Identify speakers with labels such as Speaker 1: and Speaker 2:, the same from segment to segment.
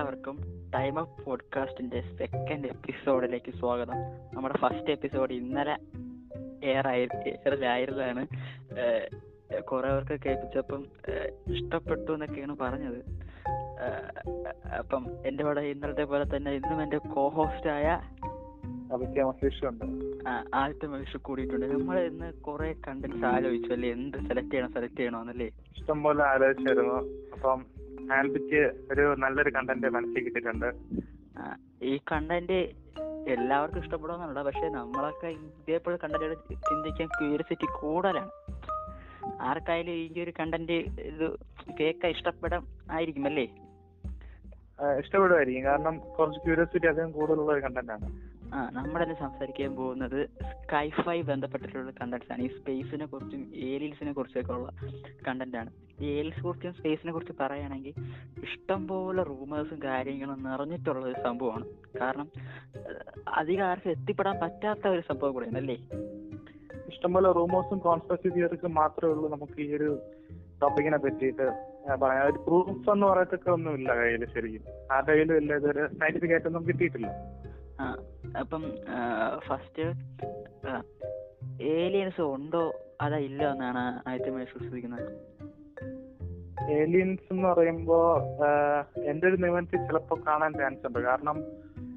Speaker 1: എല്ലാവർക്കും time of പോഡ്കാസ്റ്റിന്റെ second എപ്പിസോഡിലേക്ക് സ്വാഗതം. നമ്മുടെ ഫസ്റ്റ് എപ്പിസോഡ് ഇന്നലെ എയർ ആയി എയറിലായിരുന്നതാണ് കുറെ പേർക്ക് കേൾപ്പിച്ചപ്പം ഇഷ്ടപ്പെട്ടു എന്നൊക്കെയാണ് പറഞ്ഞത്. അപ്പം എന്റെ കൂടെ ഇന്നലത്തെ പോലെ തന്നെ ഇന്നും എന്റെ കോ ഹോസ്റ്റായ ആദ്യത്തെ മനുഷ്യർ കൂടിയിട്ടുണ്ട്. നമ്മൾ ഇന്ന് കുറെ കണ്ടന്റ്സ് ആലോചിച്ചു അല്ലേ? എന്ത് സെലക്ട് ചെയ്യണം സെലക്ട് ചെയ്യണമെന്നല്ലേ
Speaker 2: ഇഷ്ടംപോലെ ആലോചിച്ചായിരുന്നു. അപ്പം ആൽബിക്ക് ഒരു നല്ലൊരു കണ്ടന്റ് മനസ്സിൽ കിട്ടിയിട്ടുണ്ട്.
Speaker 1: ഈ കണ്ടന്റ് എല്ലാവർക്കും ഇഷ്ടപ്പെടുമെന്നല്ല പക്ഷെ നമ്മളൊക്കെ ഇതേപോലെ കണ്ടന്റ് ചിന്തിക്കാൻ ക്യൂരിയോസിറ്റി കൂടുതലാണ്. ആർക്കായാലും ഈ ഒരു കണ്ടന്റ് ഇത് കേൾക്കാൻ ഇഷ്ടപ്പെടാൻ ആയിരിക്കും അല്ലേ?
Speaker 2: ഇഷ്ടപ്പെടുമായിരിക്കും. കാരണം കുറച്ച് ക്യൂരിയോസിറ്റി അധികം കൂടുതലുള്ള ഒരു കണ്ടന്റ് ആണ്.
Speaker 1: ആ നമ്മൾ തന്നെ സംസാരിക്കാൻ പോകുന്നത് സ്കൈഫൈ ബന്ധപ്പെട്ടിട്ടുള്ള കണ്ടന്റ്സ് ആണ്. ഈ സ്പേസിനെ കുറിച്ചും ഏലിയൻസിനെ കുറിച്ചൊക്കെ ഉള്ള കണ്ടന്റ് ആണ്. ഈ ഏലിയൻസ് കുറിച്ചും സ്പേസിനെ കുറിച്ച് പറയുകയാണെങ്കിൽ ഇഷ്ടംപോലെ റൂമേഴ്സും കാര്യങ്ങളും നിറഞ്ഞിട്ടുള്ള ഒരു സംഭവമാണ്. കാരണം അധികം ആർക്കും എത്തിപ്പെടാൻ പറ്റാത്ത ഒരു സംഭവം കൂടെയാണ് അല്ലേ?
Speaker 2: ഇഷ്ടംപോലെ റൂമേഴ്സും കോൺസ്പെക്സി തിയറിക്കും മാത്രമേ ഉള്ളൂ നമുക്ക് ഈ ഒരു ടോപ്പിക്കിനെ പറ്റിയിട്ട് ഒരു പ്രൂഫ് എന്ന് പറയത്തൊക്കെ ഒന്നുമില്ല കയ്യിൽ ശരിക്കും. ആ കയ്യിലും ഇല്ല ഇതൊരു സയന്റിഫിക് ആയിട്ടൊന്നും കിട്ടിയിട്ടില്ല.
Speaker 1: അപ്പം ഫസ്റ്റ് ഏലിയൻസ് ഉണ്ടോ? അതാ ഇല്ല എന്നാണ് ആദ്യത്തെ വിശ്വസിക്കുന്നത്.
Speaker 2: ഏലിയൻസ് എന്ന് പറയുമ്പോ എന്റെ ഒരു നിഗമനത്തിൽ ചിലപ്പോ കാണാൻ ചാൻസ് ഉണ്ട്. കാരണം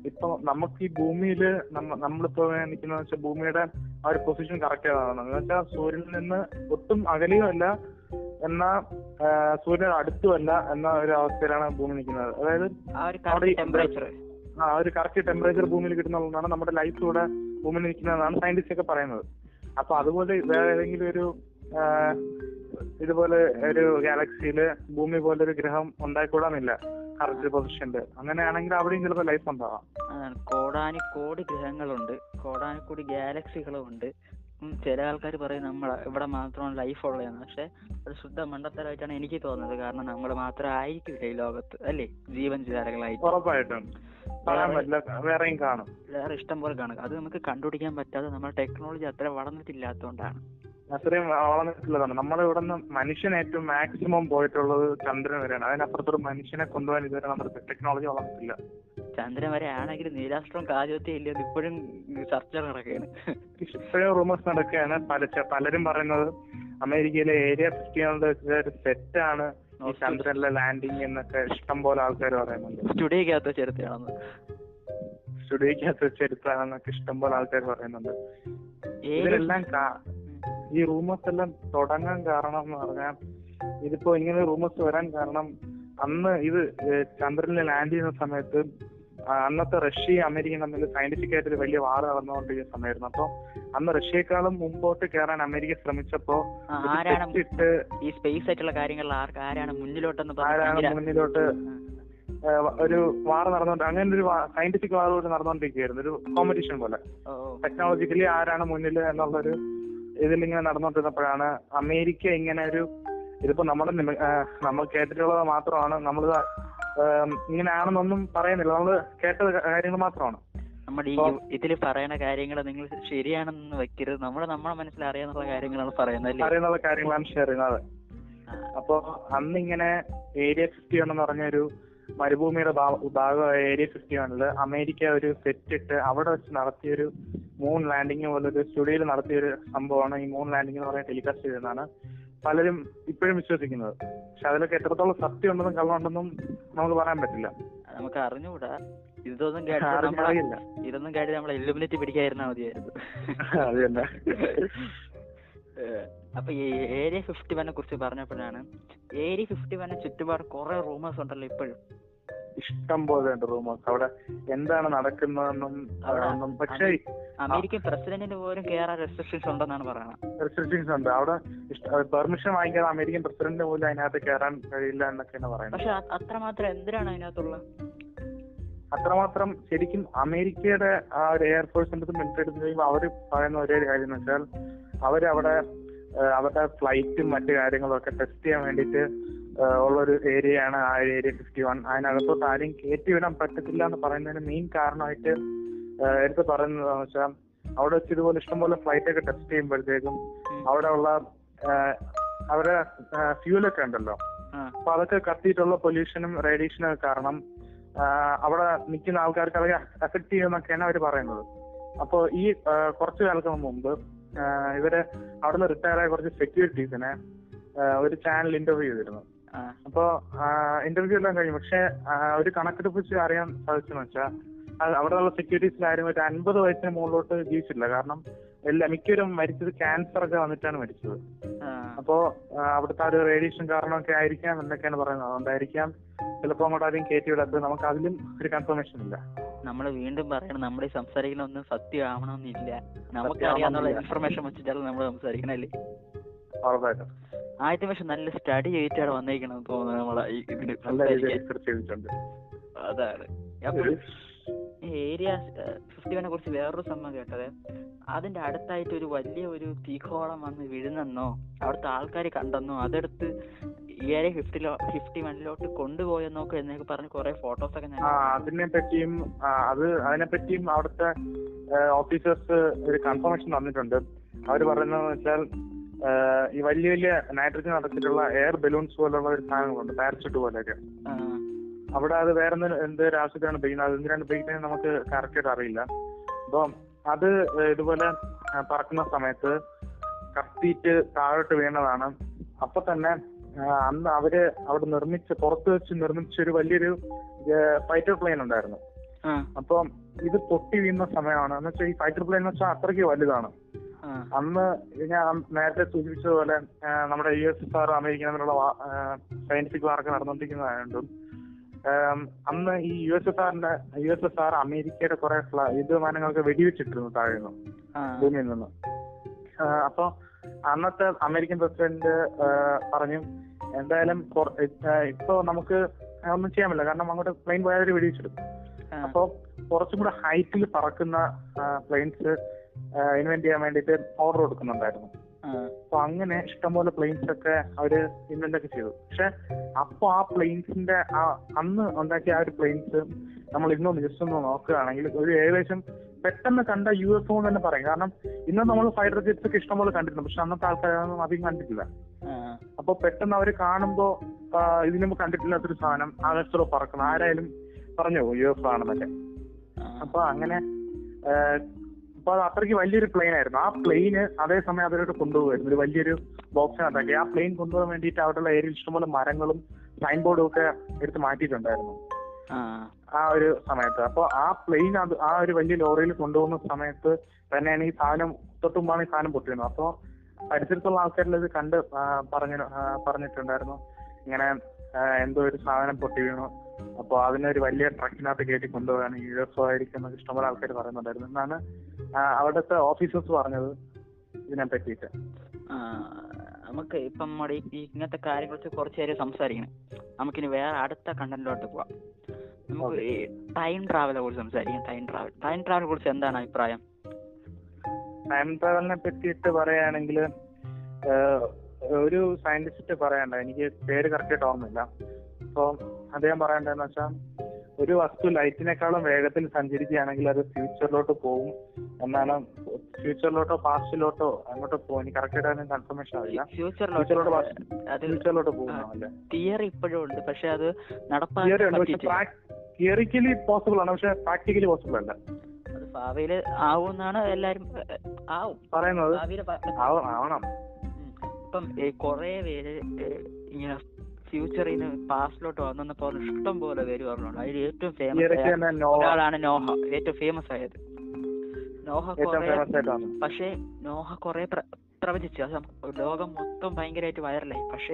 Speaker 2: ഇപ്പൊ നമുക്ക് ഈ ഭൂമിയിൽ നമ്മ നമ്മളിപ്പോ നിൽക്കുന്ന വെച്ചാൽ ഭൂമിയുടെ ആ ഒരു പൊസിഷൻ കറക്റ്റ് ആവുന്നത് എന്ന് വെച്ചാൽ സൂര്യനിൽ നിന്ന് ഒട്ടും അകലെയുമല്ല എന്നാ സൂര്യൻ അടുത്തുമല്ല എന്ന ഒരു അവസ്ഥയിലാണ് ഭൂമി നിൽക്കുന്നത്. അതായത്
Speaker 1: ആ ഒരു
Speaker 2: കറക്റ്റ് ടെമ്പറേച്ചർ ഭൂമിയിൽ കിട്ടുന്നതാണ് നമ്മുടെ ലൈഫ് ഇവിടെ ഭൂമിയിൽ നിൽക്കുന്നതെന്നാണ് സയന്റിസ്റ്റ് ഒക്കെ പറയുന്നത്. അപ്പൊ അതുപോലെ വേറെ ഏതെങ്കിലും ഒരു ഇതുപോലെ ഒരു ഗാലക്സിയിൽ ഭൂമി പോലെ ഒരു ഗ്രഹം ഉണ്ടായിക്കൂടാന്നില്ല. കറക്റ്റ് പൊസിഷനിൽ അങ്ങനെയാണെങ്കിൽ അവിടെയും ചിലപ്പോൾ ലൈഫ് ഉണ്ടാവാം.
Speaker 1: കോടാനുകോടി കോടാനി കോടി ഗ്രഹങ്ങളുണ്ട്. കോടാനി കോടി ഗാലക്സികളും ഉണ്ട് ചില ആൾക്കാർ പറയും നമ്മൾ ഇവിടെ മാത്രമാണ് ലൈഫ് ഉള്ളതെന്ന്. പക്ഷെ അത് ശുദ്ധ മണ്ടത്തരമായിട്ടാണ് എനിക്ക് തോന്നുന്നത്. കാരണം നമ്മൾ മാത്രം ആയിരിക്കില്ല ഈ ലോകത്ത് അല്ലേ? ജീവൻ ജാലകളായിട്ട്
Speaker 2: ഉറപ്പായിട്ടും. വേറെയും കാണും.
Speaker 1: വേറെ ഇഷ്ടം പോലെ കാണും. അത് നമുക്ക് കണ്ടുപിടിക്കാൻ പറ്റാതെ നമ്മുടെ ടെക്നോളജി അത്ര വളർന്നിട്ടില്ലാത്തതുകൊണ്ടാണ്.
Speaker 2: അത്രയും വളർന്നിട്ടുള്ളതാണ്. നമ്മൾ ഇവിടെ നിന്ന് മനുഷ്യൻ ഏറ്റവും മാക്സിമം പോയിട്ടുള്ളത് ചന്ദ്രൻ വരെയാണ്. അതിനപ്പുറത്തൊരു മനുഷ്യനെ കൊണ്ടുപോകാൻ ഇതുവരെ നമ്മുടെ ടെക്നോളജി വളർന്നിട്ടില്ല
Speaker 1: ചന്ദ്രൻ വരെ ആണെങ്കിൽ നീലാസ്ട്രോം കാജോത്തി ഇല്ലെന്ന് ഇപ്പോഴും ചർച്ച നടക്കുകയാണ്.
Speaker 2: ഇപ്പോഴും റൂമേഴ്സ് നടക്കുകയാണ്. പല പലരും പറയുന്നത് അമേരിക്കയിലെ ഏരിയ ഫിഫ്റ്റി ഒരു സെറ്റാണ് ഈ ചന്ദ്രനിലെ ലാൻഡിങ് എന്നൊക്കെ ഇഷ്ടം പോലെ ആൾക്കാർ പറയുന്നുണ്ട്.
Speaker 1: സ്റ്റുഡിയോക്കകത്ത് ചേർത്തയാണെന്ന്
Speaker 2: സ്റ്റുഡിയോക്കകത്ത് ചരിത്രമാണെന്നൊക്കെ ഇഷ്ടം പോലെ ആൾക്കാർ പറയുന്നുണ്ട്. കാ- ഈ റൂമേഴ്സ് എല്ലാം തുടങ്ങാൻ കാരണം എന്ന് പറഞ്ഞാൽ ഇതിപ്പോ ഇങ്ങനെ റൂമേഴ്സ് വരാൻ കാരണം അന്ന് ഇത് ചന്ദ്രനിൽ ലാൻഡ് ചെയ്യുന്ന സമയത്ത് അന്നത്തെ റഷ്യ അമേരിക്ക തമ്മിൽ സയന്റിഫിക് ആയിട്ട് ഒരു വലിയ വാർ നടന്നുകൊണ്ടിരിക്കുന്ന സമയമായിരുന്നു. അപ്പൊ അന്ന് റഷ്യയെക്കാളും മുമ്പോട്ട് കയറാൻ അമേരിക്ക ശ്രമിച്ചപ്പോ
Speaker 1: ഈ സ്പേസ് ആയിട്ടുള്ള കാര്യങ്ങളിൽ ആർക്ക് ആരാണ് മുന്നിലോട്ടെന്ന്
Speaker 2: ആരാണ് മുന്നിലോട്ട് ഒരു വാർ നടന്നുകൊണ്ട് അങ്ങനെ ഒരു സയന്റിഫിക് വാർ പോലെ നടന്നുകൊണ്ടിരിക്കുകയായിരുന്നു. ഒരു കോമ്പറ്റീഷൻ പോലെ. ടെക്നോളജിക്കലി ആരാണ് മുന്നിൽ എന്നുള്ളൊരു ഇതിലിങ്ങനെ നടന്നുകൊണ്ടിരുന്നപ്പോഴാണ് അമേരിക്ക ഇങ്ങനെ ഒരു ഇതിപ്പോ നമ്മുടെ നിമ- നമ്മൾ കേട്ടിട്ടുള്ളത് മാത്രമാണ്. നമ്മൾ ഇങ്ങനെയാണെന്നൊന്നും പറയുന്നില്ല. നമ്മൾ കേട്ട കാര്യങ്ങൾ മാത്രമാണ്.
Speaker 1: നമ്മുടെ ഈ ഇതിൽ പറയുന്ന കാര്യങ്ങൾ നിങ്ങൾ ശരിയാണെന്ന് വെക്കരുത്. നമ്മൾ നമ്മളെ മനസ്സിൽ അറിയാന്നുള്ള കാര്യങ്ങളാണ് പറയുന്നത് അല്ലേ?
Speaker 2: കാര്യങ്ങളാണ് ഷെയർ ചെയ്യുന്നത്. അപ്പോ അന്ന് ഇങ്ങനെ ഏരിയ ഫിഫ്റ്റി വൺ എന്ന് പറഞ്ഞ ഒരു മരുഭൂമിയുടെ ഭാഗമായ ഏരിയ ഫിഫ്റ്റി വണ്ണിൽ അമേരിക്ക ഒരു സെറ്റ് ഇട്ട് അവിടെ വെച്ച് നടത്തിയൊരു മൂൺ ലാൻഡിങ് പോലെ ഒരു സ്റ്റുഡിയോയിൽ നടത്തിയൊരു സംഭവമാണ് ഈ മൂൺ ലാൻഡിങ് എന്ന് പറഞ്ഞ ടെലികാസ്റ്റ് ചെയ്തതെന്നാണ് പലരും ഇപ്പോഴും വിശ്വസിക്കുന്നത്. പക്ഷെ അതിലൊക്കെ എത്രത്തോളം സത്യം ഉണ്ടെന്നും കള്ളമുണ്ടെന്നും നമുക്ക് പറയാൻ പറ്റില്ല.
Speaker 1: നമുക്ക് അറിഞ്ഞുകൂടാ. ഇതൊന്നും
Speaker 2: കേട്ടില്ല
Speaker 1: ഇതൊന്നും കേട്ട് നമ്മളെ എലിമിനേറ്റ് പിടിക്കാതിരുന്നാ മതിയായിരുന്നു.
Speaker 2: അത് തന്നെ.
Speaker 1: ഏഹ്, അപ്പൊ ഈ ഏരിയ ഫിഫ്റ്റി വനെ കുറിച്ച് പറഞ്ഞപ്പോഴാണ് ഏരിയ ഫിഫ്റ്റി വനെ ചുറ്റുപാട് കുറെ റൂമേഴ്സ് ഉണ്ടല്ലോ ഇപ്പോഴും.
Speaker 2: ഇഷ്ടം പോലെ ഉണ്ട് റൂമേഴ്സ്. അവിടെ എന്താണ് നടക്കുന്നതെന്നും
Speaker 1: അവിടെ
Speaker 2: ഒന്നും പക്ഷേ
Speaker 1: അമേരിക്കൻ പ്രസിഡന്റിന് പോലും കേറാൻ റെസ്ട്രിക്ഷൻസ് ഉണ്ടെന്നാണ് പറയുന്നത്
Speaker 2: റെസ്ട്രിക്ഷൻസ് ഉണ്ട്. അവിടെ പെർമിഷൻ വാങ്ങിക്കാതെ അമേരിക്കൻ പ്രസിഡന്റിന് പോലും അതിനകത്ത് കയറാൻ കഴിയില്ല എന്നൊക്കെയാണ് പറയുന്നത്.
Speaker 1: പക്ഷെ അത്രമാത്രം എന്തിനാണ് അതിനകത്തുള്ള?
Speaker 2: അത്രമാത്രം ശരിക്കും അമേരിക്കയുടെ ആ ഒരു എയർഫോഴ്സിന്റെ മിലിറ്ററി എടുത്ത് കഴിയുമ്പോൾ അവർ പറയുന്ന ഒരേ കാര്യം എന്ന് വെച്ചാൽ അവരവിടെ അവരുടെ ഫ്ലൈറ്റും മറ്റു കാര്യങ്ങളും ഒക്കെ ടെസ്റ്റ് ചെയ്യാൻ വേണ്ടിയിട്ട് ഉള്ളൊരു ഏരിയയാണ് ആ ഏരിയ ഫിഫ്റ്റി വൺ അതിനകത്തോട്ട് ആരെയും കയറ്റി വിടാൻ പറ്റത്തില്ല എന്ന് പറയുന്നതിന് മെയിൻ കാരണമായിട്ട് എടുത്ത് പറയുന്നത് വെച്ചാൽ അവിടെ വെച്ച് ഇതുപോലെ ഇഷ്ടംപോലെ ഫ്ലൈറ്റ് ഒക്കെ ടെസ്റ്റ് ചെയ്യുമ്പോഴത്തേക്കും. അവിടെ ഉള്ള അവരെ ഫ്യൂലൊക്കെ ഉണ്ടല്ലോ. അപ്പൊ അതൊക്കെ കത്തിയിട്ടുള്ള പൊല്യൂഷനും റേഡിയേഷനും കാരണം അവിടെ നിൽക്കുന്ന ആൾക്കാർക്ക് അതൊക്കെ അഫക്ട് ചെയ്യുമെന്നൊക്കെയാണ് അവർ പറയുന്നത്. അപ്പോൾ ഈ കുറച്ചു കാലത്തിന് മുമ്പ് ഇവർ അവിടുന്ന് റിട്ടയർ ആയ കുറച്ച് സെക്യൂരിറ്റീസിനെ ഒരു ചാനൽ ഇന്റർവ്യൂ ചെയ്തിരുന്നു. അപ്പോ ഇന്റർവ്യൂ എല്ലാം കഴിഞ്ഞു. പക്ഷെ ഒരു കണക്കെടുപ്പ് വെച്ച് അറിയാൻ സാധിച്ചെന്ന് വെച്ചാൽ അവിടെയുള്ള സെക്യൂരിറ്റീസിൽ ആരും ഒരു അൻപത് വയസ്സിന് മുകളിലോട്ട് ജീവിച്ചില്ല കാരണം എല്ലാ മിക്കവരും മരിച്ചത് ക്യാൻസർ ഒക്കെ വന്നിട്ടാണ് മരിച്ചത്. അപ്പോ അവിടുത്തെ ആ ഒരു റേഡിയേഷൻ കാരണമൊക്കെ ആയിരിക്കാം എന്നൊക്കെയാണ് പറയുന്നത്. അതുകൊണ്ടായിരിക്കാം ചിലപ്പോൾ അങ്ങോട്ട് ആദ്യം കയറ്റി വിടാത്തത്. നമുക്ക് അതിലും ഒരു കൺഫർമേഷൻ ഇല്ല.
Speaker 1: നമ്മൾ വീണ്ടും പറയണം നമ്മുടെ സംസാരിക്കുന്ന ഒന്നും സത്യമാവണമെന്നില്ല. നമുക്ക്. അറിയാവുന്ന ഇൻഫർമേഷൻ വെച്ചിട്ടാണ് നമ്മൾ സംസാരിക്കണല്ലേ ആദ്യത്തെ പക്ഷെ നല്ല സ്റ്റഡി ചെയ്തിട്ടാണ് വന്നേക്കണം തോന്നുന്നത് നമ്മളെ ഇതിന് അതാണ്. ഏരിയ ഫിഫ്റ്റി വനെ കുറിച്ച് വേറൊരു സംഭവം കേട്ടത്. അതിന്റെ അടുത്തായിട്ട് ഒരു വലിയ ഒരു തീക്കോളം വന്ന് വീഴുന്നെന്നോ അവിടുത്തെ ആൾക്കാർ കണ്ടെന്നോ അതെടുത്ത് ഏരിയ ഫിഫ്റ്റിലോ ഫിഫ്റ്റി വണ്ണിലോട്ട് കൊണ്ടുപോയെന്നൊക്കെ എന്നൊക്കെ പറഞ്ഞ് കുറെ ഫോട്ടോസ് ഒക്കെ ഞാൻ
Speaker 2: അതിനെ പറ്റിയും അത് അതിനെ പറ്റിയും അവിടുത്തെ ഓഫീസേഴ്സ് ഒരു കൺഫർമേഷൻ തന്നിട്ടുണ്ട്. അവർ പറയുന്നത് വെച്ചാൽ ഈ വലിയ വലിയ നൈട്രജൻ അടച്ചിട്ടുള്ള എയർ ബലൂൺസ് പോലുള്ള ഒരു സാധനങ്ങളുണ്ട് പാരച്യൂട്ട് പോലെയൊക്കെ. അവിടെ അത് വേറെ എന്ത് ആവശ്യത്തിനാണ് ഉപയോഗിക്കുന്നത്? അത് എന്തിനാണ് ഉപയോഗിക്കുന്നത് നമുക്ക് കറക്റ്റ് ആയിട്ട് അറിയില്ല. അപ്പം അത് ഇതുപോലെ പറക്കുന്ന സമയത്ത് കത്തിയിട്ട് താഴോട്ട് വീണതാണ്. അപ്പൊ തന്നെ അന്ന് അവർ അവിടെ നിർമ്മിച്ച പുറത്ത് വെച്ച് നിർമ്മിച്ച ഒരു വലിയൊരു ഫൈറ്റർ പ്ലെയിൻ ഉണ്ടായിരുന്നു. അപ്പം ഇത് പൊട്ടി വീഴുന്ന സമയമാണ്. എന്ന് വെച്ചാൽ ഈ ഫൈറ്റർ പ്ലെയിൻ എന്ന് വെച്ചാൽ അത്രയ്ക്ക് വലുതാണ്. അന്ന് ഞാൻ നേരത്തെ സൂചിപ്പിച്ചതുപോലെ പോലെ നമ്മുടെ U S S R America തമ്മിലുള്ള സയന്റിഫിക് വാർക്ക് നടന്നുകൊണ്ടിരിക്കുന്നതായതുകൊണ്ടും അന്ന് ഈ യു എസ് എസ് ആറിന്റെ യു എസ് എസ് ആർ അമേരിക്കയുടെ കുറെ യുദ്ധവിമാനങ്ങൾക്ക് വെടിവെച്ചിട്ടിരുന്നു താഴെ നിന്ന്
Speaker 1: ആ,
Speaker 2: ഭൂമിയിൽ നിന്ന്. അപ്പോ അന്നത്തെ അമേരിക്കൻ പ്രസിഡന്റ് പറഞ്ഞു എന്തായാലും ഇപ്പോ നമുക്ക് ഒന്നും ചെയ്യാൻ പറ്റില്ല കാരണം അങ്ങോട്ട് പ്ലെയിൻ പോയാൽ വെടിവെച്ചിടും. അപ്പൊ കുറച്ചും കൂടെ ഹൈറ്റിൽ പറക്കുന്ന പ്ലെയിൻസ് ഇൻവെന്റ് ചെയ്യാൻ വേണ്ടിയിട്ട് ഓർഡർ കൊടുക്കുന്നുണ്ടായിരുന്നു. അപ്പൊ അങ്ങനെ ഇഷ്ടംപോലെ പ്ലെയിൻസ് ഒക്കെ അവർ ഇൻവെന്റ് ഒക്കെ ചെയ്തു. പക്ഷെ അപ്പൊ ആ പ്ലെയിൻസിന്റെ ആ അന്ന് ഉണ്ടാക്കിയ ആ ഒരു പ്ലെയിൻസ് നമ്മൾ ഇന്നൊന്ന് ജസ്റ്റ് ഒന്ന് നോക്കുകയാണെങ്കിൽ ഒരു ഏകദേശം പെട്ടെന്ന് കണ്ട യു എഫ് ഒന്ന് തന്നെ പറയും. കാരണം ഇന്ന് നമ്മൾ ഫൈറ്റർ ജെറ്റ്സ് ഒക്കെ ഇഷ്ടംപോലെ കണ്ടിട്ടുണ്ട് പക്ഷെ അന്നത്തെ ആൾക്കാരൊന്നും അധികം കണ്ടിട്ടില്ല. അപ്പൊ പെട്ടെന്ന് അവർ കാണുമ്പോ ആ, ഇതിനു മുമ്പ് കണ്ടിട്ടില്ലാത്തൊരു സാധനം ആകാശത്തോടെ പറക്കണം. ആരായാലും പറഞ്ഞു യു എഫ് ആണെന്നൊക്കെ.
Speaker 1: ആ,
Speaker 2: അപ്പൊ അങ്ങനെ അപ്പൊ അത് അത്രയ്ക്ക് വലിയൊരു പ്ലെയിൻ ആയിരുന്നു. ആ പ്ലെയിന് അതേസമയം അവരോട് കൊണ്ടുപോകുമായിരുന്നു ഒരു വലിയൊരു ബോക്സിനകത്താക്കി ആ പ്ലെയിൻ കൊണ്ടുപോകാൻ വേണ്ടിയിട്ട് അവിടെയുള്ള ഏരിയയിൽ ഇഷ്ടംപോലെ മരങ്ങളും സൈൻ ബോർഡും ഒക്കെ എടുത്ത് മാറ്റിയിട്ടുണ്ടായിരുന്നു.
Speaker 1: ആ,
Speaker 2: ഒരു സമയത്ത്. അപ്പൊ ആ പ്ലെയിൻ അത് ആ ഒരു വലിയ ലോറിയിൽ കൊണ്ടുപോകുന്ന സമയത്ത് തന്നെയാണ് ഈ സാധനം തൊട്ടുമ്പാണ് ഈ സാധനം പൊട്ടിയിരുന്നത്. അപ്പൊ പരിസരത്തുള്ള ആൾക്കാരിൽ ഇത് കണ്ട് പറഞ്ഞു പറഞ്ഞിട്ടുണ്ടായിരുന്നു. ഇങ്ങനെ എന്തോ ഒരു സാധനം പൊട്ടി വീണു. അപ്പോൾ അതിനെ ഒരു വലിയ ട്രക്കിനകത്ത് കയറ്റി കൊണ്ടുപോകാൻ യു എഫ് ഒ ആയിരിക്കും എന്നൊക്കെ ഇഷ്ടംപോലെ ആൾക്കാർ പറയുന്നുണ്ടായിരുന്നു. എന്നാണ് അവിടുത്തെ ഓഫീസേഴ്സ് പറഞ്ഞത് ഇതിനെ പറ്റിയിട്ട്.
Speaker 1: നമുക്ക് ഇപ്പം നമ്മുടെ ഇങ്ങനത്തെ കാര്യങ്ങളെ കുറിച്ച് നേരം സംസാരിക്കണം. നമുക്കിനി വേറെ അടുത്ത കണ്ടന്റിലോട്ട് പോവാം. നമുക്ക് ടൈം ട്രാവലെ കുറിച്ച് സംസാരിക്കാം. Time travel. ടൈം ട്രാവലിനെ കുറിച്ച് എന്താണ് അഭിപ്രായം?
Speaker 2: ടൈം ട്രാവലിനെ പറ്റിയിട്ട് പറയുകയാണെങ്കിൽ ഒരു സയന്റിസ്റ്റ് പറയണ്ട എനിക്ക് പേര് കറക്റ്റായിട്ട് ഓർമ്മയില്ല. അപ്പൊ അദ്ദേഹം പറയണ്ടെന്ന് വെച്ചാൽ ഒരു വസ്തു ലൈറ്റിനേക്കാളും വേഗത്തിൽ സഞ്ചരിക്കുകയാണെങ്കിൽ അത് ഫ്യൂച്ചറിലോട്ട് പോകും എന്നാണ് ഫ്യൂച്ചറിലോട്ടോ പാസ്റ്റിലോട്ടോ അങ്ങോട്ടോ പോകും എനിക്ക് കറക്റ്റായിട്ട് കൺഫർമേഷൻ അറിയില്ല.
Speaker 1: ഫ്യൂച്ചറിലോട്ട്
Speaker 2: ഫ്യൂച്ചറിലോട്ട് ഫ്യൂച്ചറിലോട്ട്
Speaker 1: തിയറി ഇപ്പോഴും ഉണ്ട്. പക്ഷെ അത് നടപ്പാക്കാൻ
Speaker 2: തിയറിക്കലി പോസിബിൾ ആണ്. പക്ഷെ പ്രാക്ടിക്കലി പോസിബിൾ അല്ല.
Speaker 1: അത് ഭാവിയിൽ ആവുമെന്നാണ് എല്ലാരും ആവും.
Speaker 2: പറയുന്നത്. ആവണം.
Speaker 1: ഇപ്പം കുറേ പേര് ഇങ്ങനെ ഫ്യൂച്ചറിൽ നിന്ന് പാസ്റ്റിലോട്ട് വന്നപ്പോ ഇഷ്ടം പോലെ പേര് പറഞ്ഞോളൂ അതിൽ ഏറ്റവും ഫേമസ് ഒരാളാണ് നോഹ. ഏറ്റവും ഫേമസ് ആയത്. നോഹ കൊറേ പക്ഷേ നോഹ കുറെ പ്ര- പ്രവചിച്ചു. അത് ലോകം മൊത്തം ഭയങ്കരമായിട്ട് വൈറലായി പക്ഷേ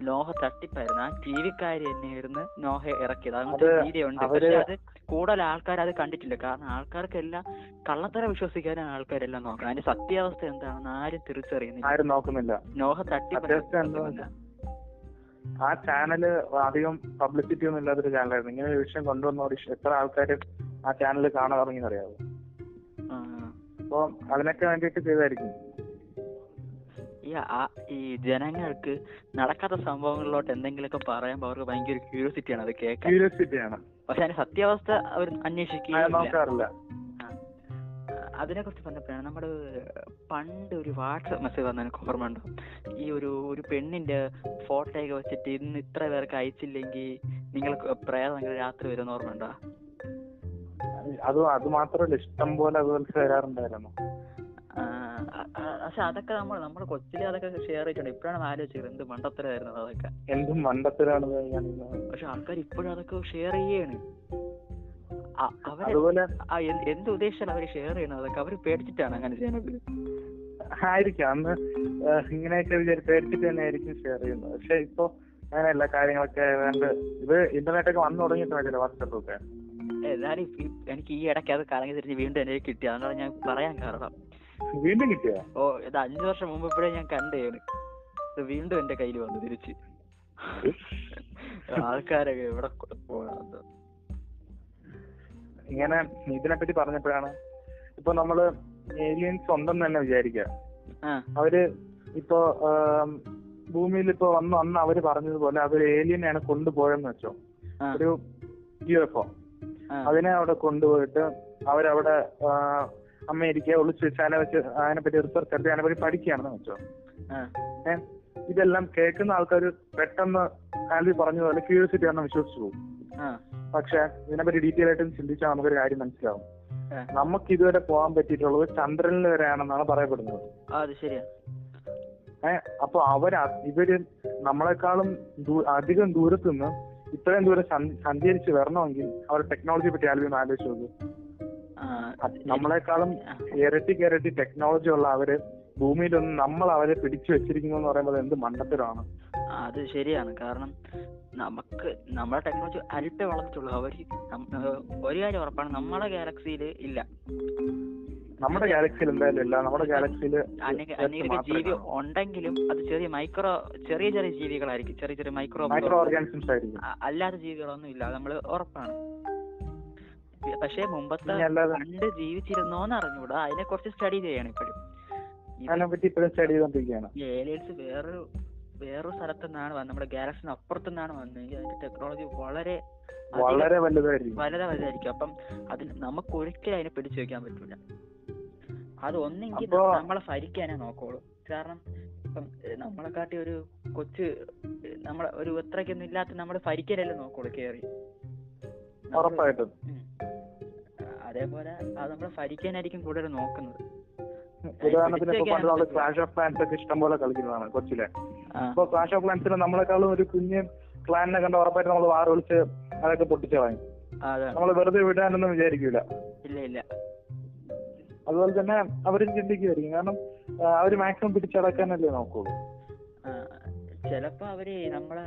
Speaker 1: നോഹ തട്ടിപ്പായിരുന്നു. ആ ടി വിക്കാരി തന്നെയായിരുന്നു നോഹ ഇറക്കിയത്. അങ്ങനത്തെ വീഡിയോ ഉണ്ട്. പക്ഷെ അത് കൂടുതൽ ആൾക്കാർ അത് കണ്ടിട്ടില്ല. കാരണം ആൾക്കാർക്കെല്ലാം കള്ളത്തരം വിശ്വസിക്കാനാണ് ആൾക്കാരെല്ലാം നോക്കുന്നത് അതിന്റെ സത്യാവസ്ഥ എന്താണെന്ന് ആരും തിരിച്ചറിയുന്നില്ല. നോഹ തട്ടിപ്പ്
Speaker 2: ആ ചാനൽ അധികം പബ്ലിസിറ്റി ഒന്നും ഇല്ലാത്തൊരു ചാനലായിരുന്നു. ഇങ്ങനെ ഒരു വിഷയം കൊണ്ടുവന്നോട് എത്ര ആൾക്കാർ ആ ചാനൽ കാണാൻ തുടങ്ങിയെന്ന് അറിയാവോ. അപ്പൊ അതിനൊക്കെ വേണ്ടിയിട്ട് ചെയ്തായിരിക്കും.
Speaker 1: ഈ ആ- ഈ ജനങ്ങൾക്ക് നടക്കാത്ത സംഭവങ്ങളിലോട്ട് എന്തെങ്കിലുമൊക്കെ പറയുമ്പോൾ അവർക്ക് ഭയങ്കര ക്യൂരിയോസിറ്റിയാണ് അത് കേൾക്കാൻ.
Speaker 2: ക്യൂരിയോസിറ്റി ആണ്.
Speaker 1: പക്ഷെ അതിന്റെ സത്യാവസ്ഥ അവർ
Speaker 2: അന്വേഷിക്കില്ല
Speaker 1: അതിനെ കുറിച്ച് പറഞ്ഞപ്പോഴാണ് നമ്മുടെ പണ്ട് ഒരു വാട്സപ്പ് മെസ്സേജ് വന്ന എനിക്ക് ഓർമ്മ ഉണ്ടോ. ഈ ഒരു ഒരു പെണ്ണിന്റെ ഫോട്ടോയൊക്കെ വെച്ചിട്ട് ഇന്ന് ഇത്ര പേർക്ക് അയച്ചില്ലെങ്കിൽ നിങ്ങൾ പ്രേതം രാത്രി വരുന്ന ഓർമ്മയുണ്ടോ
Speaker 2: അത് അത് മാത്രമല്ല ഇഷ്ടം പോലെ അതുപോലെ വരാറുണ്ടായിരുന്നു.
Speaker 1: പക്ഷെ അതൊക്കെ നമ്മൾ നമ്മുടെ കൊച്ചിലെ അതൊക്കെ ഷെയർ ചെയ്തിട്ടുണ്ട്. ഇപ്പോഴാണ് ആലോചിച്ചത് എന്ത് മണ്ടത്തരമായിരുന്നു അതൊക്കെ.
Speaker 2: എന്തും മണ്ടത്തിലാണ് കാണിക്കുന്നത്
Speaker 1: പക്ഷെ ആൾക്കാർ ഇപ്പോഴും അതൊക്കെ ഷെയർ ചെയ്യാണ്. അവർ
Speaker 2: അതുപോലെ
Speaker 1: എന്ത് ഉദ്ദേശമാണ് അവർ ഷെയർ ചെയ്യണത് അതൊക്കെ അവർ പേടിച്ചിട്ടാണ് അങ്ങനെ ചെയ്യണത്
Speaker 2: ആയിരിക്കാം. അന്ന് ഇങ്ങനെയൊക്കെ പേടിച്ചിട്ട് തന്നെ ആയിരിക്കും ഷെയർ ചെയ്യുന്നത്. പക്ഷെ ഇപ്പൊ അങ്ങനെയല്ല. കാര്യങ്ങളൊക്കെ വേണ്ട ഇത് ഇന്റർനെറ്റ് ഒക്കെ വന്നു തുടങ്ങിയിട്ടില്ല വാട്സപ്പ് ഒക്കെ.
Speaker 1: എന്നാലും എനിക്ക് ഈ ഇടയ്ക്ക് അത് കറങ്ങി തിരിഞ്ഞ് വീണ്ടും എനിക്ക് കിട്ടി. അതുകൊണ്ടാണ് ഞാൻ പറയാൻ കാരണം.
Speaker 2: വീണ്ടും കിട്ടിയോ?
Speaker 1: ഓ ഇത് അഞ്ചു വർഷം മുമ്പ് ഇപ്പോഴേ ഞാൻ കണ്ടേന്. ഇത് വീണ്ടും എന്റെ കയ്യിൽ വന്നു തിരിച്ച്. ആൾക്കാരൊക്കെ എവിടെ
Speaker 2: ഇങ്ങനെ ഇതിനെ പറ്റി പറഞ്ഞപ്പോഴാണ് ഇപ്പൊ നമ്മൾ ഏലിയൻസ് ഉണ്ടെന്ന് തന്നെ വിചാരിക്കുക
Speaker 1: ആ.
Speaker 2: അവർ ഇപ്പൊ ഭൂമിയിൽ ഇപ്പൊ വന്ന് അന്ന് അവർ പറഞ്ഞതുപോലെ അവർ ഏലിയനെയാണ് കൊണ്ടുപോയെന്ന് വെച്ചോ. ഒരു യു എഫ് ഒ അതിനെ അവിടെ കൊണ്ടുപോയിട്ട് അവരവിടെ അമേരിക്ക ഒളിച്ചു വെച്ച് അതിനെ വെച്ച് അതിനെപ്പറ്റി റിസർച്ച് നടത്തി അതിനെപ്പറ്റി പഠിക്കുകയാണെന്ന് വെച്ചോ. ഏഹ് ഇതെല്ലാം കേൾക്കുന്ന ആൾക്കാർ പെട്ടെന്ന് ആൽവി പറഞ്ഞതുപോലെ ക്യൂരിയോസിറ്റി ആണെന്ന് വിശ്വസിച്ചു പോകും. പക്ഷെ ഇതിനെപ്പറ്റി ഡീറ്റെയിൽ ആയിട്ട് ചിന്തിച്ചാൽ നമുക്കൊരു കാര്യം മനസ്സിലാവും. നമുക്ക് ഇതുവരെ പോകാൻ പറ്റിയിട്ടുള്ളത് ചന്ദ്രനിൽ വരെയാണെന്നാണ് പറയപ്പെടുന്നത്.
Speaker 1: അത്
Speaker 2: ഏഹ് അപ്പൊ അവർ ഇവർ നമ്മളെക്കാളും അധികം ദൂരത്തുനിന്ന് ഇത്രയും ദൂരം സഞ്ചരിച്ച് വരണമെങ്കിൽ അവരുടെ ടെക്നോളജിയെ പറ്റി ആൽവി ആലോചിച്ചു നോക്ക്. നമ്മളെക്കാളും
Speaker 1: ഇരട്ടി
Speaker 2: കയറട്ടി ഇരട്ടി ടെക്നോളജി ഉള്ള അവർ ഭൂമിയിലൊന്നും നമ്മൾ അവരെ പിടിച്ചു വെച്ചിരിക്കുന്നു എന്ന് പറയുമ്പോൾ എന്ത് മണ്ടത്തരമാണ്?
Speaker 1: അത് ശരിയാണ്. കാരണം നമുക്ക് നമ്മുടെ ടെക്നോളജി അല്പേ വളർന്നിട്ടുള്ളൂ. അവർ ഒരു കാര്യം ഉറപ്പാണ്. നമ്മുടെ ഗാലക്സിയിൽ ഇല്ല.
Speaker 2: നമ്മുടെ ഗാലക്സിയിൽ എന്തായാലും ഇല്ല. നമ്മുടെ ഗാലക്സിയിൽ
Speaker 1: അനേക ജീവി ഉണ്ടെങ്കിലും അത് ചെറിയ മൈക്രോ ചെറിയ ചെറിയ ജീവികളായിരിക്കും. ചെറിയ ചെറിയ മൈക്രോ
Speaker 2: മൈക്രോ ഓർഗാനിസംസ് ആയിരിക്കും.
Speaker 1: അല്ലാത്ത ജീവികളൊന്നും ഇല്ല. നമ്മൾ ഉറപ്പാണ്. പക്ഷേ മുമ്പത്തെ പണ്ട് ജീവിച്ചിരുന്നോന്ന് അറിഞ്ഞൂടാ അതിനെ കുറച്ച് സ്റ്റഡി ചെയ്യണം ഇപ്പോഴും. ഏലിയൻസ് വേറൊരു വേറൊരു സ്ഥലത്തു നിന്നാണ് വന്നത്. നമ്മുടെ ഗാലക്സിന് അപ്പുറത്തു നിന്നാണ് വന്നതെങ്കിൽ അതിന്റെ ടെക്നോളജി വളരെ
Speaker 2: വളരെ വലുതായിരിക്കും.
Speaker 1: വളരെ വലുതായിരിക്കും. അപ്പം അതിന് നമുക്ക് ഒരിക്കലും അതിനെ പിടിച്ചു വെക്കാൻ പറ്റൂല. അത് ഒന്നെങ്കിൽ നമ്മളെ ഭരിക്കാനേ നോക്കുള്ളൂ. കാരണം ഇപ്പം നമ്മളെ കാട്ടി ഒരു കൊച്ച് നമ്മളെ ഒരു എത്രയ്ക്കൊന്നും ഇല്ലാത്ത നമ്മളെ ഭരിക്കാനല്ലേ നോക്കുള്ളൂ കേറി.
Speaker 2: ഉറപ്പായിട്ടും.
Speaker 1: അതേപോലെ അത് നമ്മളെ ഭരിക്കാനായിരിക്കും കൂടുതൽ നോക്കുന്നത്.
Speaker 2: ഉദാഹരണത്തിന് ഇപ്പൊ പണ്ട്
Speaker 1: നമ്മൾ
Speaker 2: ക്ലാഷ് ഓഫ് ക്ലാൻസ് ഒക്കെ ഇഷ്ടം പോലെ കളിക്കുന്നതാണ് കൊച്ചിലെ. ഇപ്പൊ ക്ലാഷ് ഓഫ് ക്ലാൻസിൽ നമ്മളെക്കാളും ഒരു കുഞ്ഞ് ക്ലാനിനെ കണ്ട ഉറപ്പായിട്ട് നമ്മൾ വാറ വിളിച്ച് അതൊക്കെ
Speaker 1: പൊട്ടിച്ചളയും
Speaker 2: നമ്മൾ വെറുതെ വിടാനൊന്നും വിചാരിക്കൂല.
Speaker 1: ഇല്ല ഇല്ല.
Speaker 2: അതുപോലെ തന്നെ അവരും ചിന്തിക്കുമായിരിക്കും കാരണം അവർ മാക്സിമം പിടിച്ചടക്കാനല്ലേ നോക്കുള്ളൂ.
Speaker 1: ചിലപ്പോ അവർ നമ്മളെ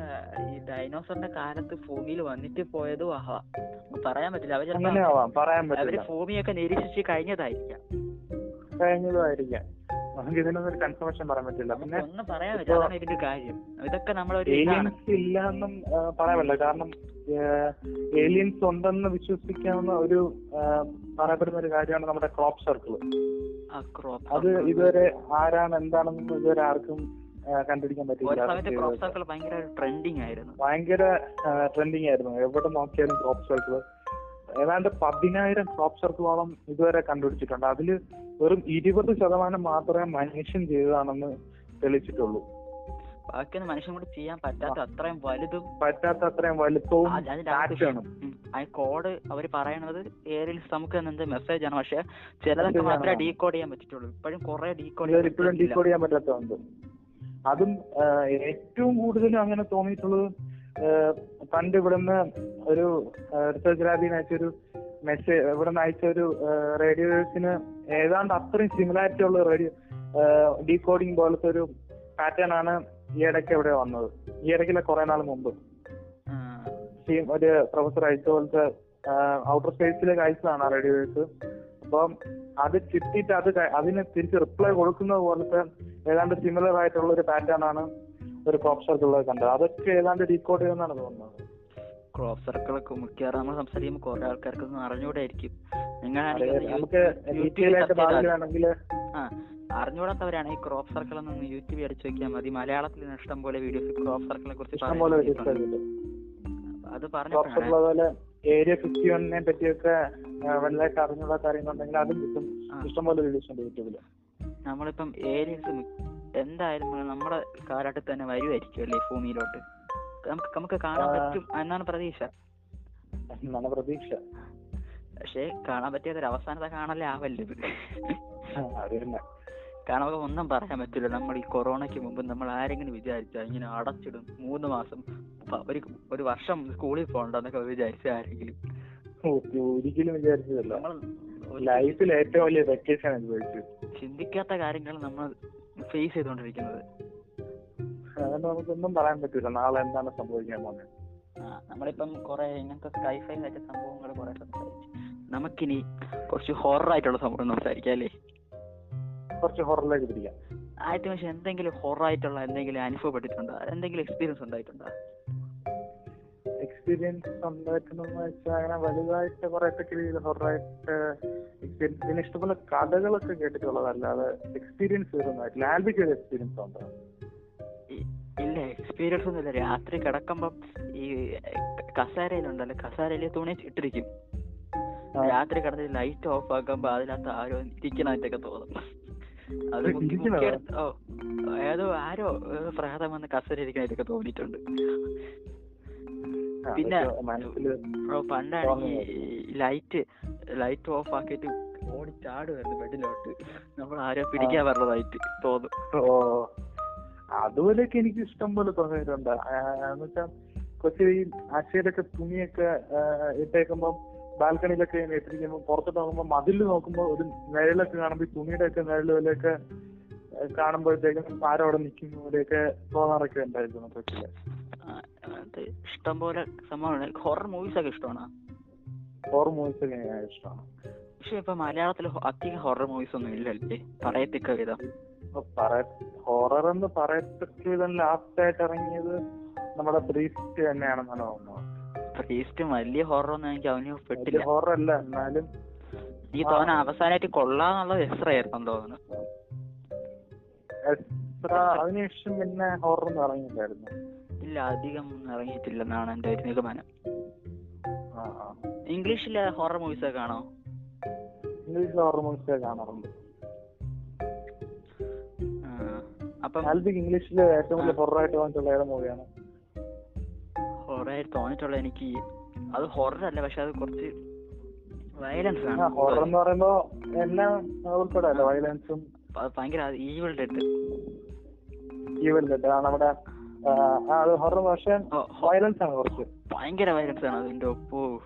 Speaker 1: ഈ ഡൈനോസറിന്റെ കാലത്ത് ഭൂമിയിൽ വന്നിട്ട് പോയതും ആവാം. പറയാൻ പറ്റില്ല. അവർ ചിലപ്പോ
Speaker 2: അവർ
Speaker 1: ഭൂമിയൊക്കെ നിരീക്ഷിച്ച് കഴിഞ്ഞതായിരിക്കാം.
Speaker 2: കഴിഞ്ഞതുമായിരിക്കാം നമുക്ക് ഇതിനൊന്നും ഒരു കൺഫർമേഷൻ പറയാൻ പറ്റില്ല. പിന്നെ
Speaker 1: ഒന്നും പറയാൻ പറ്റില്ല. ഇതിന്റെ കാര്യം. ഇതൊക്കെ നമ്മളൊരു
Speaker 2: ഏലിയൻസ് ഇല്ല പറയാൻ പറ്റില്ല. കാരണം ഏലിയൻസ് ഉണ്ടെന്ന് വിശ്വസിക്കാവുന്ന ഒരു പറയപ്പെടുന്ന ഒരു കാര്യമാണ് നമ്മുടെ ക്രോപ്പ് സർക്കിൾ അത് ഇതുവരെ ആരാണ് എന്താണെന്നും ഇതുവരെ ആർക്കും കണ്ടുപിടിക്കാൻ പറ്റില്ല
Speaker 1: ട്രെൻഡിങ് ആയിരുന്നു.
Speaker 2: ഭയങ്കര ട്രെൻഡിങ് ആയിരുന്നു. എവിടെ നോക്കിയാലും ക്രോപ്പ് സർക്കിൾ ഏതാണ്ട് പതിനായിരം ക്രോപ്പ് സർക്കിളോളം ഇതുവരെ കണ്ടുപിടിച്ചിട്ടുണ്ട്. അതിൽ വെറും ഇരുപത് ശതമാനം മാത്രമേ മനുഷ്യൻ ചെയ്തതാണെന്ന് തെളിയിച്ചിട്ടുള്ളൂ.
Speaker 1: ബാക്കിയൊന്നും മനുഷ്യൻ കൂടി ചെയ്യാൻ പറ്റാത്ത അത്രയും വലുതും
Speaker 2: പറ്റാത്ത അത്രയും വലുപ്പവും.
Speaker 1: ആ കോഡ് അവർ പറയണത് ഏരിയൽസ് നമുക്ക് എന്ത് മെസ്സേജ് ആണ്. പക്ഷെ ചിലതൊക്കെ മാത്രമേ. ഡീകോഡ് ചെയ്യാൻ പറ്റിയിട്ടുള്ളൂ ഇപ്പോഴും കുറെ ഡീകോഡ്
Speaker 2: ഇപ്പോഴും ഡീകോഡ് ചെയ്യാൻ പറ്റാത്തതുണ്ട്. അതും ഏറ്റവും കൂടുതലും അങ്ങനെ തോന്നിയിട്ടുള്ളത് പണ്ട് ഇവിടുന്ന് ഒരു റിസർച്ച് ലാബിൽ അയച്ചൊരു മെസ്സേജ് ഇവിടുന്ന് അയച്ച ഒരു റേഡിയോസിന് ഏതാണ്ട് അത്രയും സിമിലാരിറ്റി ഉള്ള റേഡിയോ ഡീകോഡിങ് പോലത്തെ ഒരു പാറ്റേൺ ആണ് ഈ ഇടയ്ക്ക് ഇവിടെ വന്നത്. ഈ ഇടയ്ക്കില്ല കുറെ നാൾ മുമ്പ്. ഒരു പ്രൊഫസർ അയച്ച പോലത്തെ ഔട്ടർ സ്പേസിലേക്ക് അയച്ചതാണ് ആ റേഡിയോസ് അപ്പം അത് കിട്ടിയിട്ട് അത് അതിന് തിരിച്ച് റിപ്ലൈ കൊടുക്കുന്നത് പോലത്തെ ഏതാണ്ട് സിമിലർ ആയിട്ടുള്ള ഒരു പാറ്റേൺ ആണ് ഒരു ക്രോപ്പ് സർക്കിൾ കണ്ടത്. അതൊക്കെ ഏതാണ്ട് ഡീകോഡ് ചെയ്യുന്നതാണ് തോന്നുന്നത്.
Speaker 1: ക്രോപ്പ് സർക്കിളൊക്കെ മിക്കവാറും നമ്മൾ സംസാരിക്കുമ്പോൾ കുറെ ആൾക്കാർക്കൊന്നും അറിഞ്ഞൂടായിരിക്കും.
Speaker 2: ആയിരിക്കും
Speaker 1: നിങ്ങൾ അറിഞ്ഞൂടാത്തവരാണ് ഈ ക്രോപ്പ് സർക്കിൾ ഒന്ന് യൂട്യൂബിൽ അടിച്ചു വെക്കാൻ മതി. മലയാളത്തിൽ ഇഷ്ടം പോലെ വീഡിയോസ് ക്രോപ്പ് സർക്കിളിനെ കുറിച്ച് അത്
Speaker 2: പറഞ്ഞു ഏരിയ ഫിഫ്റ്റി വണ്ണിനെ പറ്റിയൊക്കെ ആ, അറിഞ്ഞുള്ള കാര്യങ്ങളുണ്ടെങ്കിൽ അതും കിട്ടും. ഇഷ്ടംപോലെ വീഡിയോസ് ഉണ്ട് യൂട്യൂബിൽ
Speaker 1: നമ്മളിപ്പം ഏലിയൻസ് എന്തായാലും നമ്മുടെ കാലഘട്ടത്തിൽ തന്നെ വരുമായിരിക്കും അല്ലേ ഭൂമിയിലോട്ട്? നമുക്ക് നമുക്ക് കാണാൻ. പറ്റും എന്നാണ് പ്രതീക്ഷ.
Speaker 2: എന്നാണ് പ്രതീക്ഷ.
Speaker 1: പക്ഷെ കാണാൻ പറ്റിയത് ഒരു അവസാനത്തെ കാണലേ ആവല്ലേ ഇത്. കാരണം നമുക്ക് ഒന്നും പറയാൻ പറ്റില്ല. നമ്മൾ ഈ കൊറോണയ്ക്ക് മുമ്പ് നമ്മൾ ആരെങ്കിലും വിചാരിച്ചാൽ ഇങ്ങനെ അടച്ചിടും. മൂന്ന് മാസം ഒരു ഒരു വർഷം സ്കൂളിൽ പോകണ്ടെന്നൊക്കെ വിചാരിച്ച ആരെങ്കിലും.
Speaker 2: ഒരിക്കലും വിചാരിച്ചതല്ല.
Speaker 1: നമ്മൾ
Speaker 2: ലൈഫിൽ ഏറ്റവും വലിയ വെക്കേഷൻ അനുഭവിച്ചു
Speaker 1: ചിന്തിക്കാത്ത കാര്യങ്ങൾ നമ്മൾ ഫേസ് ചെയ്തുകൊണ്ടിരിക്കുന്നത്.
Speaker 2: നമുക്കൊന്നും പറയാൻ പറ്റില്ല നാളെ എന്താണ് സംഭവിക്കാൻ പോകുന്നത്?
Speaker 1: നമ്മളിപ്പം കുറെ ഇങ്ങനത്തെ സ്കൈഫൈ ആയിട്ട് സംഭവങ്ങൾ കുറെ സംസാരിച്ചു. നമുക്കിനി കുറച്ച് ഹൊറർ ആയിട്ടുള്ള സംഭവം സംസാരിക്കാം അല്ലേ?
Speaker 2: കുറച്ച് ഹൊററിലേക്ക് പിടിക്കാം.
Speaker 1: ആദ്യത്തെ പക്ഷെ എന്തെങ്കിലും ഹൊറർ ആയിട്ടുള്ള എന്തെങ്കിലും അനുഭവപ്പെട്ടിട്ടുണ്ടോ? എന്തെങ്കിലും എക്സ്പീരിയൻസ് ഉണ്ടായിട്ടുണ്ടോ?
Speaker 2: എക്സ്പീരിയൻസ് ഉണ്ടായിട്ടുണ്ടെന്ന് വെച്ചാൽ അങ്ങനെ വലുതായിട്ട് കുറെ രീതിയിൽ ഹൊറായിട്ട് എക്സ്പീരിയൻസ് പിന്നെ ഇഷ്ടംപോലെ കഥകളൊക്കെ കേട്ടിട്ടുള്ളതല്ലാതെ എക്സ്പീരിയൻസ് വരുന്നതായിട്ടില്ല ആൽബിക്ക് ഒരു എക്സ്പീരിയൻസ് ഉണ്ടോ?
Speaker 1: ഇല്ല എക്സ്പീരിയൻസ് ഒന്നുമില്ല. രാത്രി കിടക്കുമ്പം ഈ കസാരയിലുണ്ടല്ലോ കസാരയിൽ തുണി ഇട്ടിരിക്കും. രാത്രി കിടന്ന് ലൈറ്റ് ഓഫ് ആക്കുമ്പോ അതിനകത്ത് ആരോ ഇരിക്കണായിട്ടൊക്കെ തോന്നും. അത് ഏതോ ആരോ പ്രഹതം പ്രേതം വന്ന് കസര ഇരിക്കണായിട്ടൊക്കെ തോന്നിയിട്ടുണ്ട്. പിന്നെ ബ്രോ പണ്ടാണ് ഈ ലൈറ്റ് ലൈറ്റ് ഓഫ് ആക്കിയിട്ട് ഓടി ചാടുമായിരുന്നു ബെഡിലോട്ട്. നമ്മൾ ആരോ പിടിക്കാൻ പറഞ്ഞതായിട്ട് തോന്നും
Speaker 2: ഓ അതുപോലെയൊക്കെ എനിക്ക് ഇഷ്ടം പോലെ തോന്നിയിട്ടുണ്ട്. എന്ന് വെച്ചാൽ കൊച്ചു ഈ ആശയിലൊക്കെ തുണിയൊക്കെ ഇട്ടേക്കുമ്പം ബാൽക്കണിയിലൊക്കെ ഇട്ടിരിക്കുമ്പോൾ പുറത്തോട്ട് നോക്കുമ്പോൾ മതിൽ നോക്കുമ്പോൾ ഒരു നിഴലൊക്കെ കാണുമ്പോൾ ഈ തുണിയുടെ ഒക്കെ നിഴൽ പോലെയൊക്കെ കാണുമ്പോഴത്തേക്കും ആരോ അവിടെ നിൽക്കുന്ന പോലെയൊക്കെ തോന്നാറൊക്കെ ഉണ്ടായിരുന്നു കൊച്ചിൽ.
Speaker 1: ആ, ഇഷ്ടം പോലെ സംഭവമാണ്. ഹൊറർ മൂവീസ് ഒക്കെ ഇഷ്ടമാണ്?
Speaker 2: ഹൊറർ മൂവീസ് ഒക്കെ ഇഷ്ടമാണ്.
Speaker 1: പക്ഷെ ഇപ്പൊ മലയാളത്തിൽ അധികം ഹൊറർ മൂവീസ് ഒന്നും ഇല്ലല്ലേ? പറയത്തക്ക വിധം.
Speaker 2: ഹൊറർ എന്ന് പറയത്തക്ക വിധം ലാസ്റ്റ് ആയിട്ട് ഇറങ്ങിയത് നമ്മുടെ ബ്രീസ്റ്റ് തന്നെയാണെന്നാണ് തോന്നുന്നത്
Speaker 1: പ്രീസ്റ്റും വലിയ ഹൊറർ ഒന്നും എനിക്ക് അനുഭവപ്പെട്ടില്ല
Speaker 2: ഹൊറർ അല്ല എന്നാലും
Speaker 1: ഈ തോന്നുന്നു അവസാനമായിട്ട് കൊള്ളാന്നുള്ളത് എക്സ്ട്രാ ആയിരുന്നു തോന്നുന്നു.
Speaker 2: അതിനുശേഷം പിന്നെ ഹൊറർ ഇറങ്ങിയില്ലായിരുന്നു.
Speaker 1: ഇല്ല അധികം ഇറങ്ങിയിട്ടില്ലെന്നാണ് എന്റെ ഒരു നിഗമനം. ഇംഗ്ലീഷിലെ ഹൊറർ മൂവീസ് ഒക്കെ കാണോ?
Speaker 2: ഇംഗ്ലീഷിൽ ഹൊറർ മൂവീസ് കാണാറുണ്ട്.
Speaker 1: ആ, അപ്പം
Speaker 2: ഇംഗ്ലീഷിലെ ഇംഗ്ലീഷിൽ ഏറ്റവും വലിയ ഹൊറർ ആയിട്ട് തോന്നിയിട്ടുള്ള ഏത് മൂവിയാണ്
Speaker 1: ഹൊറർ ആയിട്ട് തോന്നിയിട്ടുള്ള എനിക്ക് അത് ഹൊറർ അല്ല പക്ഷെ അത് കുറച്ച് വയലൻസ് ആണ്
Speaker 2: ഹൊറർ എന്ന് പറയുമ്പോ എല്ലാം വയലൻസും
Speaker 1: ഭയങ്കര ഈവിൾ ഡെഡ്
Speaker 2: ഈവൽ ആ നമ്മുടെ അത് ഹൊറർ പക്ഷേ വയലൻസ് ആണ് കുറച്ച്.
Speaker 1: ഭയങ്കര വയലൻസ് ആണ് അതിന്റെ ഒപ്പോ.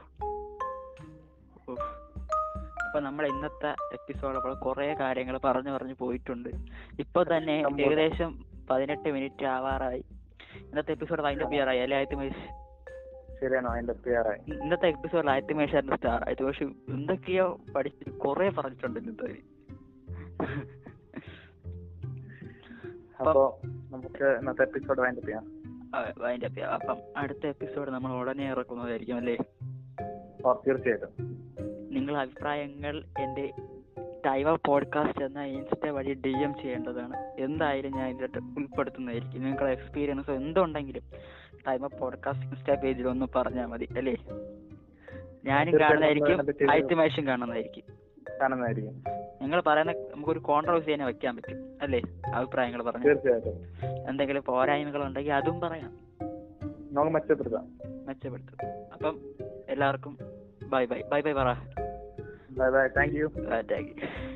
Speaker 1: അപ്പൊ നമ്മൾ ഇന്നത്തെ എപ്പിസോഡ് അപ്പോൾ കുറെ കാര്യങ്ങൾ പറഞ്ഞു പറഞ്ഞു പോയിട്ടുണ്ട്. ഇപ്പൊ തന്നെ ഏകദേശം പതിനെട്ട് മിനിറ്റ് ആവാറായി. ഇന്നത്തെ എപ്പിസോഡ് അതിന്റെ പിയറായി അല്ലെ ആയിരത്തി മേശ്
Speaker 2: ശരിയാണോ അതിന്റെ പേരായി
Speaker 1: ഇന്നത്തെ എപ്പിസോഡിൽ ആയിരത്തി മേശായിരുന്നു സ്റ്റാർ ആയിരത്തി മേശ് എന്തൊക്കെയോ പഠിച്ച് കുറെ പറഞ്ഞിട്ടുണ്ട് ഇന്നത്തെ.
Speaker 2: അപ്പൊ നമുക്ക് ഇന്നത്തെ എപ്പിസോഡ് വൈൻഡ് ചെയ്യാം.
Speaker 1: അതിന്റെ അപ്പം അടുത്ത എപ്പിസോഡ് നമ്മൾ ഉടനെ ഇറക്കുന്നതായിരിക്കും അല്ലേ?
Speaker 2: തീർച്ചയായിട്ടും.
Speaker 1: നിങ്ങളുടെ അഭിപ്രായങ്ങൾ എന്റെ ടൈവ പോഡ്കാസ്റ്റ് എന്ന ഇൻസ്റ്റ വഴി ഡി എം ചെയ്യേണ്ടതാണ്. എന്തായാലും ഞാൻ ഇതിന്റെ ഉൾപ്പെടുത്തുന്നതായിരിക്കും. നിങ്ങളുടെ എക്സ്പീരിയൻസ് എന്തുണ്ടെങ്കിലും ടൈമ പോഡ്കാസ്റ്റ് ഇൻസ്റ്റാ പേജിൽ ഒന്ന് പറഞ്ഞാൽ മതി അല്ലേ? ഞാനും കാണുന്നതായിരിക്കും
Speaker 2: പറ്റി
Speaker 1: കാണുന്നതായിരിക്കും.
Speaker 2: കാണുന്നതായിരിക്കും.
Speaker 1: നിങ്ങൾ പറയുന്ന നമുക്കൊരു കോൺട്രവേഴ്സി തന്നെ വെക്കാൻ പറ്റും അല്ലേ? അഭിപ്രായങ്ങൾ പറഞ്ഞു.
Speaker 2: തീർച്ചയായിട്ടും.
Speaker 1: എന്തെങ്കിലും പോരായ്മകൾ ഉണ്ടെങ്കിൽ അതും പറയാം.
Speaker 2: നമുക്ക് മെച്ചപ്പെടുത്താം.
Speaker 1: മെച്ചപ്പെടുത്തും. അപ്പം എല്ലാവർക്കും ബൈ ബൈ. ബൈ ബൈ പറ.
Speaker 2: Bye bye. Thank you.
Speaker 1: Thank you.